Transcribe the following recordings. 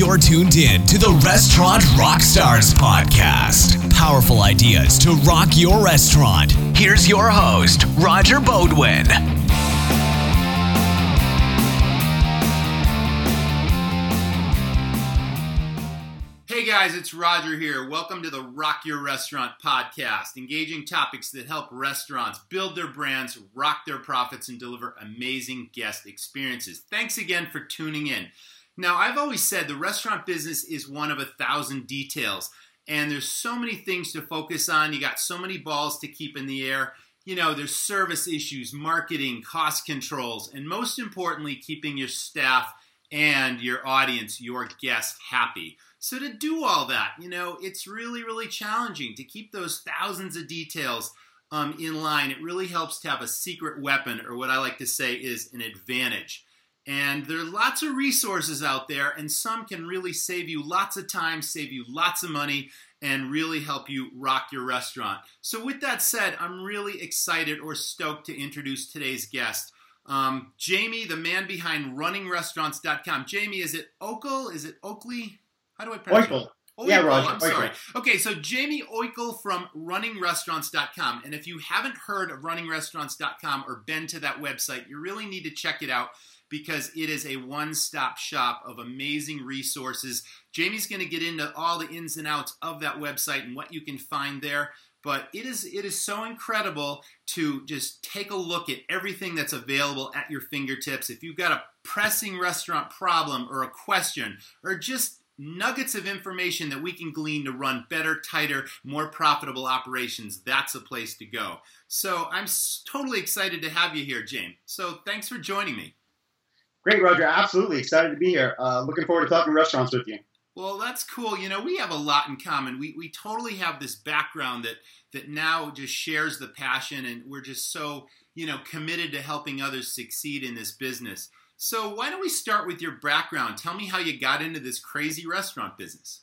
You're tuned in to the Restaurant Rockstars podcast. Powerful ideas to rock your restaurant. Here's your host, Roger Beaudoin. Hey guys, it's Roger here. Welcome to the Rock Your Restaurant podcast, engaging topics that help restaurants build their brands, rock their profits, and deliver amazing guest experiences. Thanks again for tuning in. Now, I've always said the restaurant business is one of a thousand details, and there's so many things to focus on. You got so many balls to keep in the air. You know, there's service issues, marketing, cost controls, and most importantly, keeping your staff and your audience, your guests, happy. So, to do all that, you know, it's really, really challenging to keep those thousands of details um, in line. It really helps to have a secret weapon, or what I like to say is an advantage. And there are lots of resources out there, and some can really save you lots of time, save you lots of money, and really help you rock your restaurant. So, with that said, I'm really excited or stoked to introduce today's guest. Um, Jamie, the man behind runningrestaurants.com. Jamie, is it Okel? Is it Oakley? How do I pronounce Oikle. it? Yeah, Oikle, Roger, I'm Oikle. sorry. Okay, so Jamie Oikle from runningrestaurants.com. And if you haven't heard of runningrestaurants.com or been to that website, you really need to check it out because it is a one stop shop of amazing resources. Jamie's going to get into all the ins and outs of that website and what you can find there. But it is it is so incredible to just take a look at everything that's available at your fingertips. If you've got a pressing restaurant problem or a question or just nuggets of information that we can glean to run better, tighter, more profitable operations, that's a place to go. So I'm totally excited to have you here, James. So thanks for joining me. Great, Roger. Absolutely excited to be here. Uh, looking forward to talking restaurants with you. Well, that's cool. You know, we have a lot in common. We, we totally have this background that, that now just shares the passion, and we're just so, you know, committed to helping others succeed in this business. So, why don't we start with your background? Tell me how you got into this crazy restaurant business.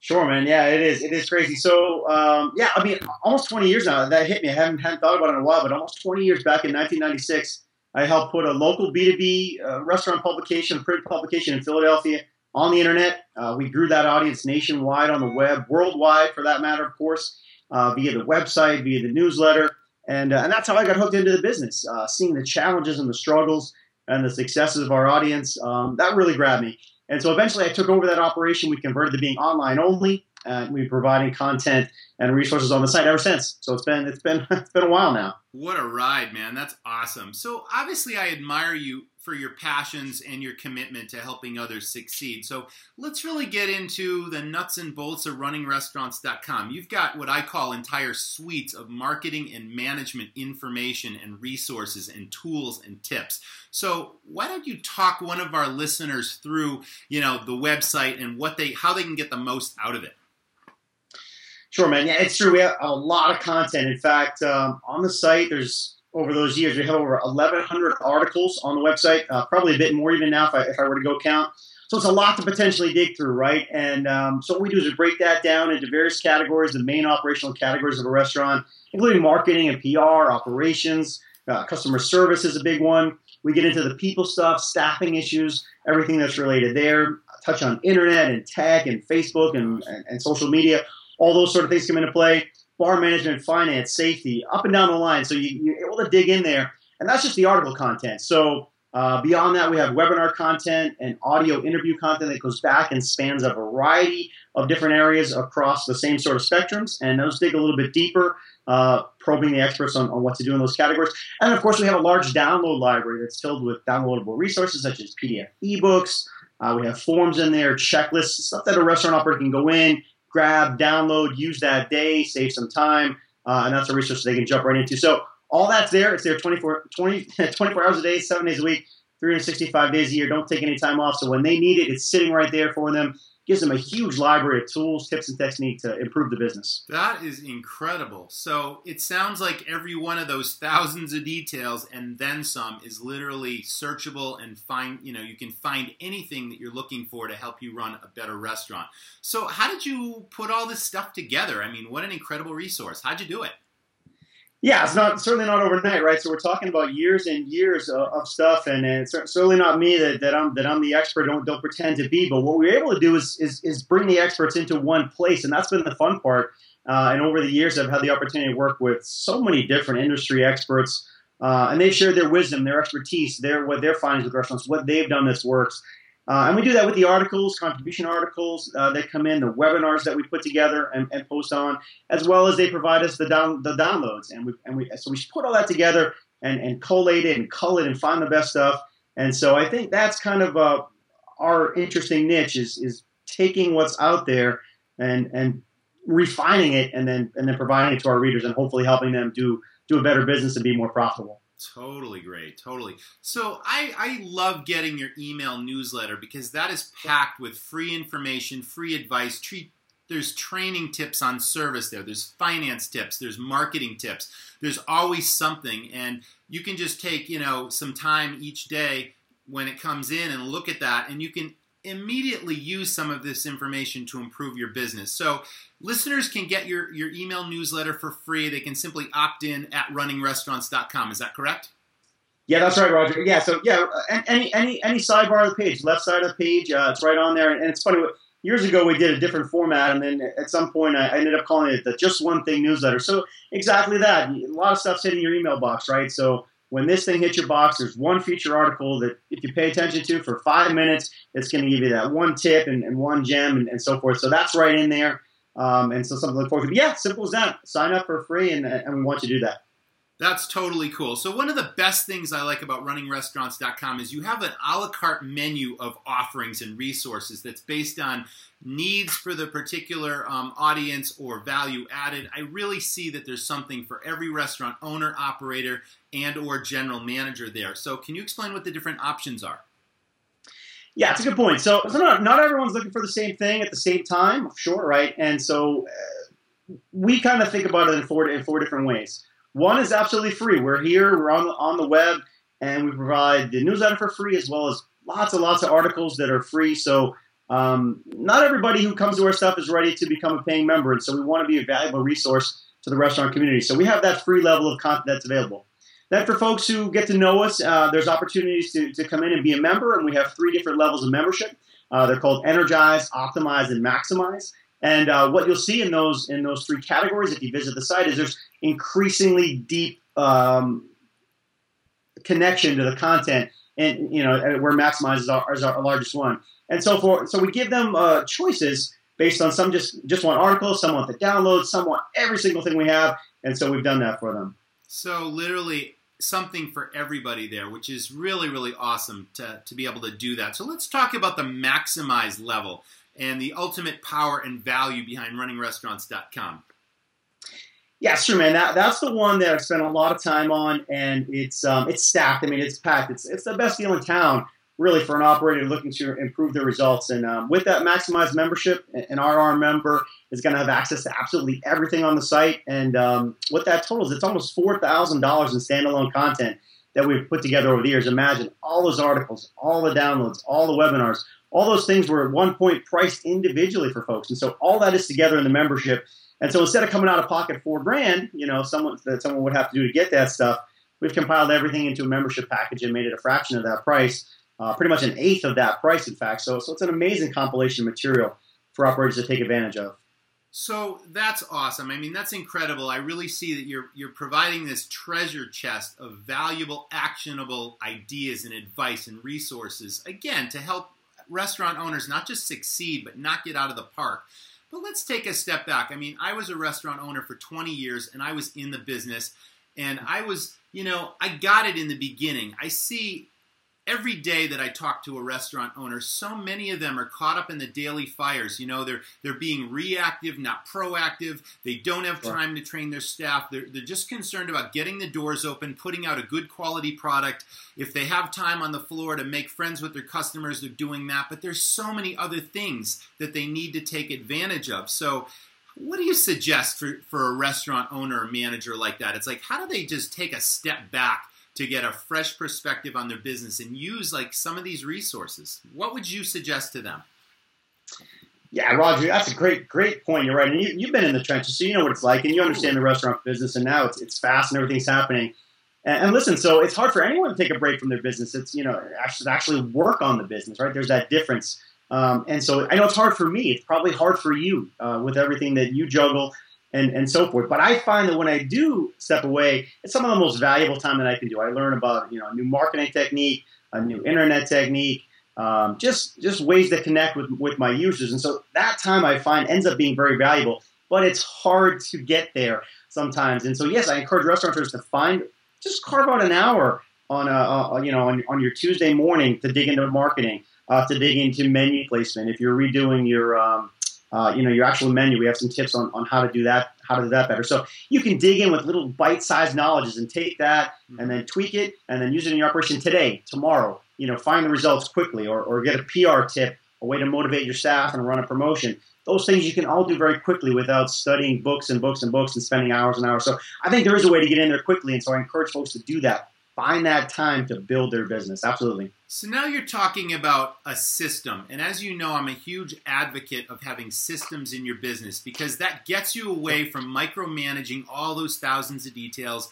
Sure, man. Yeah, it is. It is crazy. So, um, yeah, I mean, almost 20 years now. That hit me. I haven't, hadn't thought about it in a while, but almost 20 years back in 1996, I helped put a local B2B uh, restaurant publication, print publication in Philadelphia on the internet. Uh, we grew that audience nationwide on the web, worldwide for that matter, of course, uh, via the website, via the newsletter. And, uh, and that's how I got hooked into the business, uh, seeing the challenges and the struggles and the successes of our audience. Um, that really grabbed me. And so eventually I took over that operation. We converted to being online only. Uh, and we've been providing content and resources on the site ever since. So it's been it's been it's been a while now. What a ride, man. That's awesome. So, obviously, I admire you for your passions and your commitment to helping others succeed. So, let's really get into the nuts and bolts of runningrestaurants.com. You've got what I call entire suites of marketing and management information and resources and tools and tips. So, why don't you talk one of our listeners through, you know, the website and what they how they can get the most out of it? Sure, man. Yeah, it's true. We have a lot of content. In fact, um, on the site, there's over those years, we have over 1,100 articles on the website. Uh, probably a bit more even now if I, if I were to go count. So it's a lot to potentially dig through, right? And um, so what we do is we break that down into various categories, the main operational categories of a restaurant, including marketing and PR, operations, uh, customer service is a big one. We get into the people stuff, staffing issues, everything that's related there. Touch on internet and tech and Facebook and, and, and social media all those sort of things come into play. Bar management, finance, safety, up and down the line. So you, you're able to dig in there, and that's just the article content. So uh, beyond that, we have webinar content and audio interview content that goes back and spans a variety of different areas across the same sort of spectrums, and those dig a little bit deeper, uh, probing the experts on, on what to do in those categories. And of course, we have a large download library that's filled with downloadable resources such as PDF ebooks. Uh, we have forms in there, checklists, stuff that a restaurant operator can go in, grab, download, use that day, save some time, uh, and that's a resource they can jump right into. So all that's there. It's there 24, 20, 24 hours a day, seven days a week, 365 days a year. Don't take any time off. So when they need it, it's sitting right there for them. Gives them a huge library of tools, tips, and techniques to improve the business. That is incredible. So it sounds like every one of those thousands of details and then some is literally searchable and find, you know, you can find anything that you're looking for to help you run a better restaurant. So how did you put all this stuff together? I mean, what an incredible resource. How'd you do it? Yeah, it's not certainly not overnight, right? So we're talking about years and years of, of stuff, and, and, certainly not me that, that I'm that I'm the expert. Don't don't pretend to be. But what we're able to do is is, is bring the experts into one place, and that's been the fun part. Uh, and over the years, I've had the opportunity to work with so many different industry experts, uh, and they've shared their wisdom, their expertise, their what their findings with restaurants, what they've done that's works. Uh, and we do that with the articles, contribution articles uh, that come in, the webinars that we put together and, and, post on, as well as they provide us the down the downloads. And we and we so we put all that together and, and collate it and cull it and find the best stuff. And so I think that's kind of uh, our interesting niche is is taking what's out there and and refining it and then and then providing it to our readers and hopefully helping them do do a better business and be more profitable. Totally great. Totally. So I, I love getting your email newsletter because that is packed with free information, free advice. Treat, there's training tips on service there. There's finance tips. There's marketing tips. There's always something. And you can just take, you know, some time each day when it comes in and look at that and you can immediately use some of this information to improve your business. So listeners can get your, your email newsletter for free. They can simply opt in at runningrestaurants.com. Is that correct? Yeah, that's right, Roger. Yeah, so yeah, any any any sidebar of the page, left side of the page, uh, it's right on there. And it's funny, years ago we did a different format, and then at some point I ended up calling it the Just One Thing newsletter. So exactly that. A lot of stuff's hitting your email box, right? So when this thing hits your box, there's one feature article that if you pay attention to for five minutes, it's going to give you that one tip and, and one gem and, and, so forth. So that's right in there. Um, and so something to look forward to. Yeah, simple as that. Sign up for free, and, and we want you to do that. That's totally cool. So one of the best things I like about runningrestaurants.com is you have an a la carte menu of offerings and resources that's based on needs for the particular um, audience or value added. I really see that there's something for every restaurant owner, operator, and or general manager there. So can you explain what the different options are? Yeah, it's a good point. So, so not, not everyone's looking for the same thing at the same time, sure, right? And so uh, we kind of think about it in four in four different ways. One is absolutely free. We're here, we're on, on the web, and we provide the newsletter for free as well as lots and lots of articles that are free. So um, not everybody who comes to our stuff is ready to become a paying member, and so we want to be a valuable resource to the restaurant community. So we have that free level of content that's available. Then for folks who get to know us, uh, there's opportunities to, to come in and be a member, and we have three different levels of membership. Uh, they're called Energize, Optimize, and Maximize. And uh, what you'll see in those in those three categories, if you visit the site, is there's increasingly deep um, connection to the content, and you know where Maximize is our, is our largest one. And so for so we give them uh, choices based on some just just want articles, some want the download, some want every single thing we have, and so we've done that for them. So literally something for everybody there, which is really really awesome to to be able to do that. So let's talk about the maximize level and the ultimate power and value behind runningrestaurants.com. Yeah, sure, man. That, that's the one that I've spent a lot of time on, and it's um, it's stacked. I mean, it's packed. It's it's the best deal in town, really, for an operator looking to improve their results. And um, with that maximized membership, an RR member is going to have access to absolutely everything on the site. And um, what that totals, it's almost four thousand dollars in standalone content that we've put together over the years. Imagine all those articles, all the downloads, all the webinars, all those things were at one point priced individually for folks. And so all that is together in the membership. And so instead of coming out of pocket four grand, you know, someone that someone would have to do to get that stuff, we've compiled everything into a membership package and made it a fraction of that price, uh, pretty much an eighth of that price, in fact. So, so it's an amazing compilation material for operators to take advantage of. So that's awesome. I mean, that's incredible. I really see that you're you're providing this treasure chest of valuable, actionable ideas and advice and resources again to help restaurant owners not just succeed, but not get out of the park. But let's take a step back. I mean, I was a restaurant owner for 20 years and I was in the business and I was, you know, I got it in the beginning. I see every day that I talk to a restaurant owner, so many of them are caught up in the daily fires. You know, they're they're being reactive, not proactive. They don't have time to train their staff. They're they're just concerned about getting the doors open, putting out a good quality product. If they have time on the floor to make friends with their customers, they're doing that. But there's so many other things that they need to take advantage of. So what do you suggest for, for a restaurant owner or manager like that? It's like, how do they just take a step back to get a fresh perspective on their business and use like some of these resources what would you suggest to them Yeah, Roger, that's a great, great point. You're right, and you, have been in the trenches, so you know what it's like, and you understand the restaurant business. And now it's it's fast and everything's happening. And, and listen, so it's hard for anyone to take a break from their business. It's you know actually actually work on the business, right? There's that difference. Um, and so I know it's hard for me. It's probably hard for you uh, with everything that you juggle and, and so forth. But I find that when I do step away, it's some of the most valuable time that I can do. I learn about you know a new marketing technique, a new internet technique, um, just just ways to connect with with my users. And so that time I find ends up being very valuable. But it's hard to get there sometimes. And so yes, I encourage restaurateurs to find just carve out an hour on a, uh, you know on, on your Tuesday morning to dig into marketing, uh, to dig into menu placement. If you're redoing your um, uh, you know, your actual menu. We have some tips on, on how to do that, how to do that better. So you can dig in with little bite-sized knowledges and take that mm-hmm. and then tweak it and then use it in your operation today, tomorrow. You know, find the results quickly or, or get a PR tip, a way to motivate your staff and run a promotion. Those things you can all do very quickly without studying books and books and books and spending hours and hours. So I think there is a way to get in there quickly, and so I encourage folks to do that find that time to build their business. Absolutely. So now you're talking about a system. And as you know, I'm a huge advocate of having systems in your business because that gets you away from micromanaging all those thousands of details.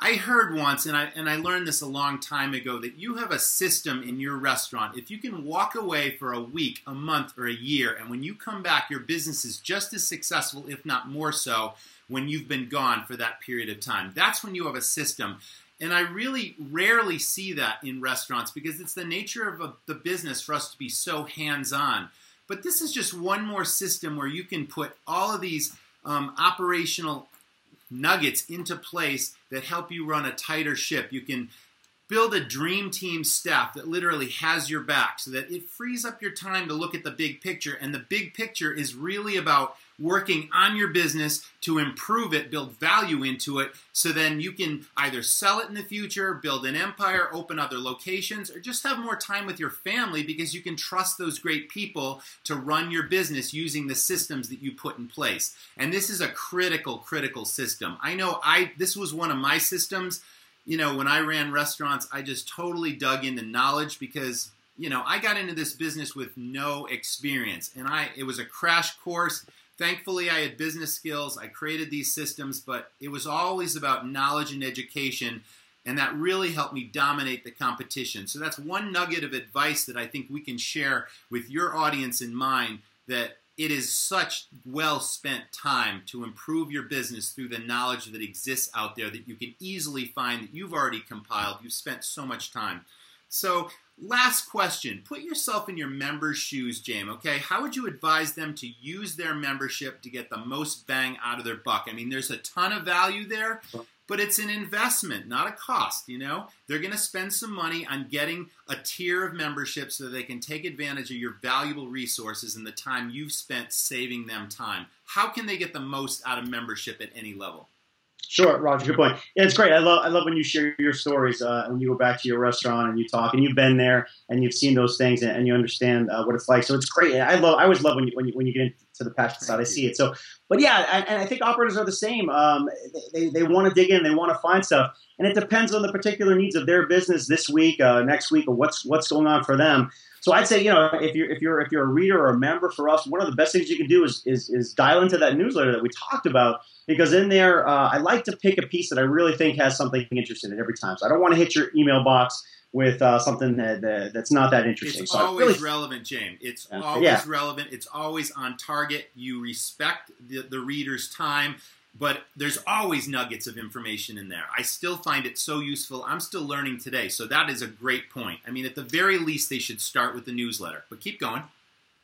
I heard once, and I, and I learned this a long time ago, that you have a system in your restaurant. If you can walk away for a week, a month, or a year, and when you come back, your business is just as successful, if not more so, when you've been gone for that period of time. That's when you have a system. And I really rarely see that in restaurants because it's the nature of a, the business for us to be so hands on. But this is just one more system where you can put all of these um, operational nuggets into place that help you run a tighter ship. You can build a dream team staff that literally has your back so that it frees up your time to look at the big picture. And the big picture is really about working on your business to improve it, build value into it, so then you can either sell it in the future, build an empire, open other locations, or just have more time with your family because you can trust those great people to run your business using the systems that you put in place. And this is a critical, critical system. I know I this was one of my systems. You know, when I ran restaurants, I just totally dug into knowledge because you know, I got into this business with no experience and I it was a crash course Thankfully, I had business skills. I created these systems, but it was always about knowledge and education, and that really helped me dominate the competition. So that's one nugget of advice that I think we can share with your audience in mind that it is such well spent time to improve your business through the knowledge that exists out there that you can easily find that you've already compiled. You've spent so much time. So Last question. Put yourself in your members' shoes, James, okay? How would you advise them to use their membership to get the most bang out of their buck? I mean, there's a ton of value there, but it's an investment, not a cost, you know? They're going to spend some money on getting a tier of membership so that they can take advantage of your valuable resources and the time you've spent saving them time. How can they get the most out of membership at any level? Sure, Roger. Good point. Yeah, it's great. I love I love when you share your stories uh, when you go back to your restaurant and you talk and you've been there and you've seen those things and, and you understand uh, what it's like. So it's great. I love. I always love when you when you, when you get into the passion side. I see it. So, but yeah, and, and I think operators are the same. Um, they they want to dig in. They want to find stuff, and it depends on the particular needs of their business this week, uh, next week, or what's what's going on for them. So I'd say, you know, if you're if you're if you're a reader or a member for us, one of the best things you can do is is, is dial into that newsletter that we talked about because in there, uh, I like to pick a piece that I really think has something interesting in every time. So I don't want to hit your email box with uh, something that, that, that's not that interesting. It's so always really, relevant, James. It's always yeah. relevant. It's always on target. You respect the, the reader's time but there's always nuggets of information in there. I still find it so useful. I'm still learning today. So that is a great point. I mean, at the very least, they should start with the newsletter. But keep going.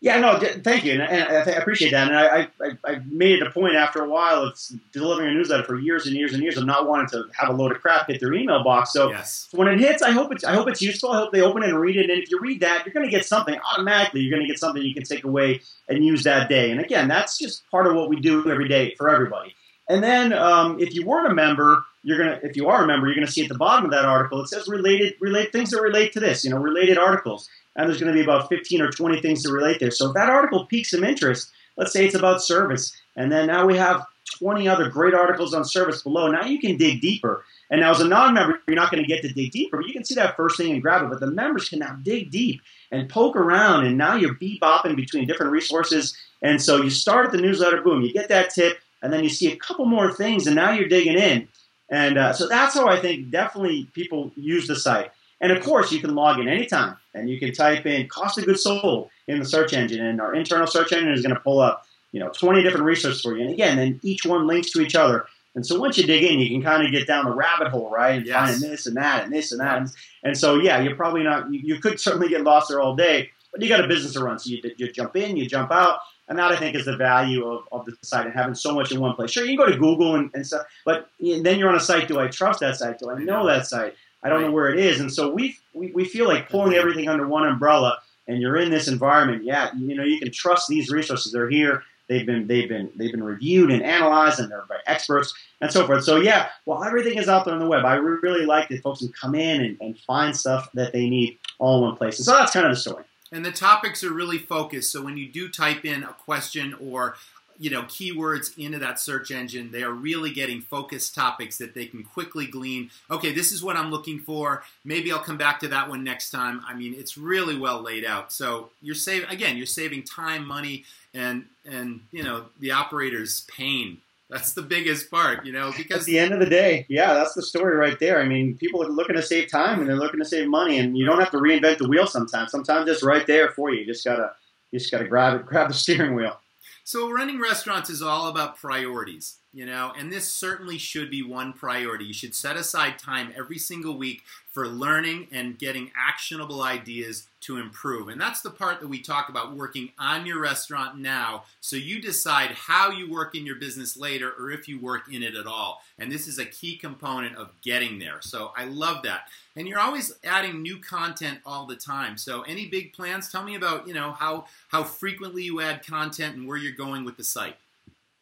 Yeah, no, thank you, and, I, appreciate that. And I, I, I, made it a point after a while of delivering a newsletter for years and years and years of not wanting to have a load of crap hit their email box. So yes. when it hits, I hope it's I hope it's useful. I hope they open it and read it. And if you read that, you're going to get something automatically. You're going to get something you can take away and use that day. And again, that's just part of what we do every day for everybody. And then um, if you weren't a member, you're gonna if you are a member, you're gonna see at the bottom of that article it says related relate things that relate to this, you know, related articles. And there's gonna be about 15 or 20 things to relate there. So if that article piques some interest, let's say it's about service, and then now we have 20 other great articles on service below. Now you can dig deeper. And now as a non-member, you're not going to get to dig deeper, but you can see that first thing and grab it. But the members can now dig deep and poke around, and now you're bebopping between different resources. And so you start at the newsletter, boom, you get that tip, and then you see a couple more things, and now you're digging in. And uh, so that's how I think definitely people use the site. And of course, you can log in anytime, and you can type in cost of goods sold in the search engine, and our internal search engine is going to pull up, you know, 20 different resources for you. And again, then each one links to each other. And so once you dig in, you can kind of get down the rabbit hole, right? And Yes. find this and that and this and that. And, and so, yeah, you're probably not, you, you could certainly get lost there all day, but you got a business to run. So you, you jump in, you jump out. And that I think is the value of, of the site and having so much in one place. Sure, you can go to Google and, and stuff, but then you're on a site. Do I trust that site? Do I know that site? I don't know where it is. And so we, we, we feel like pulling everything under one umbrella and you're in this environment. Yeah, you know, you can trust these resources. They're here. They've been they've been they've been reviewed and analyzed, and they're by experts and so forth. So yeah, well, everything is out there on the web. I really like that folks can come in and, and find stuff that they need all in one place. And so that's kind of the story. And the topics are really focused. So when you do type in a question or you know keywords into that search engine, they are really getting focused topics that they can quickly glean. Okay, this is what I'm looking for. Maybe I'll come back to that one next time. I mean, it's really well laid out. So you're saving again, you're saving time, money, and and you know the operator's pain. That's the biggest part, you know, because At the end of the day, yeah, that's the story right there. I mean, people are looking to save time and they're looking to save money, and you don't have to reinvent the wheel sometimes. Sometimes it's right there for you. You just gotta you just gotta grab it, grab the steering wheel. So running restaurants is all about priorities, you know, and this certainly should be one priority. You should set aside time every single week for learning and getting actionable ideas to improve. And that's the part that we talk about working on your restaurant now so you decide how you work in your business later or if you work in it at all. And this is a key component of getting there. So I love that. And you're always adding new content all the time. So any big plans? Tell me about, you know, how how frequently you add content and where you're going with the site.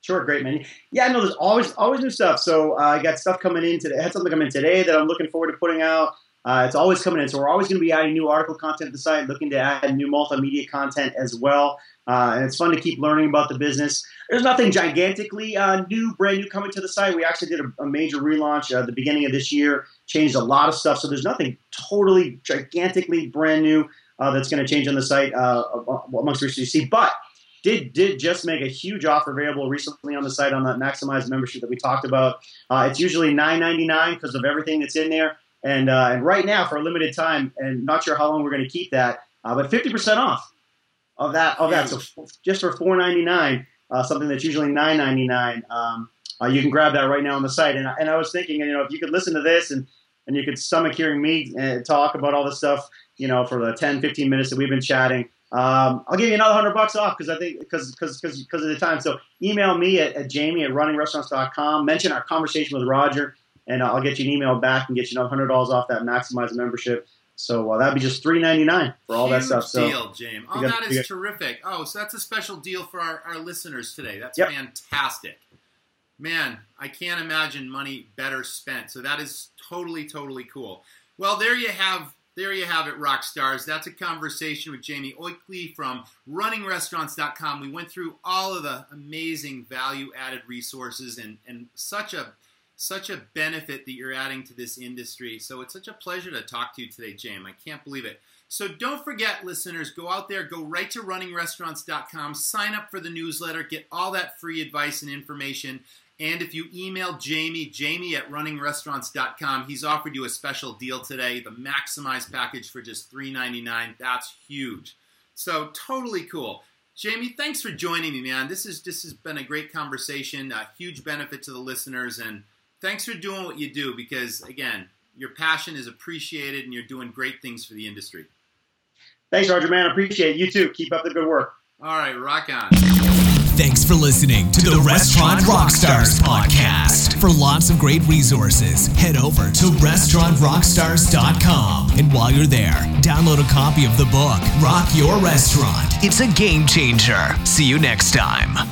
Sure, great man. Yeah, no, there's always always new stuff. So uh, I got stuff coming in today. I had something come in today that I'm looking forward to putting out. Uh, it's always coming in, so we're always going to be adding new article content to the site, looking to add new multimedia content as well. Uh, and it's fun to keep learning about the business. There's nothing gigantically uh, new, brand new coming to the site. We actually did a, a major relaunch uh, at the beginning of this year, changed a lot of stuff. So there's nothing totally gigantically brand new uh, that's going to change on the site uh, amongst research you see. But did did just make a huge offer available recently on the site on that maximized membership that we talked about. Uh, it's usually nine ninety nine because of everything that's in there, and uh, and right now for a limited time, and not sure how long we're going to keep that, uh, but fifty percent off of that of that. So f- just for four ninety nine, uh, something that's usually nine ninety nine. Um, uh, you can grab that right now on the site. And, I- and I was thinking, you know, if you could listen to this and and you could stomach hearing me uh, talk about all this stuff, you know, for the 10, 15 minutes that we've been chatting. Um, I'll give you another hundred bucks off because I think because because because of the time. So email me at, at Jamie at runningrestaurants.com. Mention our conversation with Roger, and I'll get you an email back and get you another hundred dollars off that maximize membership. So uh, that'd be just three ninety nine for all that stuff. So deal, James. Oh, got- that you terrific. Oh, so that's a special deal for our, our listeners today. That's Yep. fantastic. Man, I can't imagine money better spent. So that is totally, totally cool. Well, there you have there you have it, rock stars. That's a conversation with Jamie Oakley from runningrestaurants.com. We went through all of the amazing value added resources and, and such a such a benefit that you're adding to this industry. So it's such a pleasure to talk to you today, James. I can't believe it. So don't forget, listeners, go out there, go right to runningrestaurants.com, sign up for the newsletter, get all that free advice and information. And if you email Jamie, Jamie at runningrestaurants.com, he's offered you a special deal today, the Maximize package for just $3.99. That's huge. So totally cool. Jamie, thanks for joining me, man. This is this has been a great conversation, a huge benefit to the listeners, and thanks for doing what you do because again, your passion is appreciated and you're doing great things for the industry. thanks, Roger, man. I appreciate it. you too. Keep up the good work. All right, rock on. Thanks for listening to the Restaurant Rockstars podcast. For lots of great resources, head over to restaurantrockstars.com. And while you're there, download a copy of the book, Rock Your Restaurant. It's a game changer. See you next time.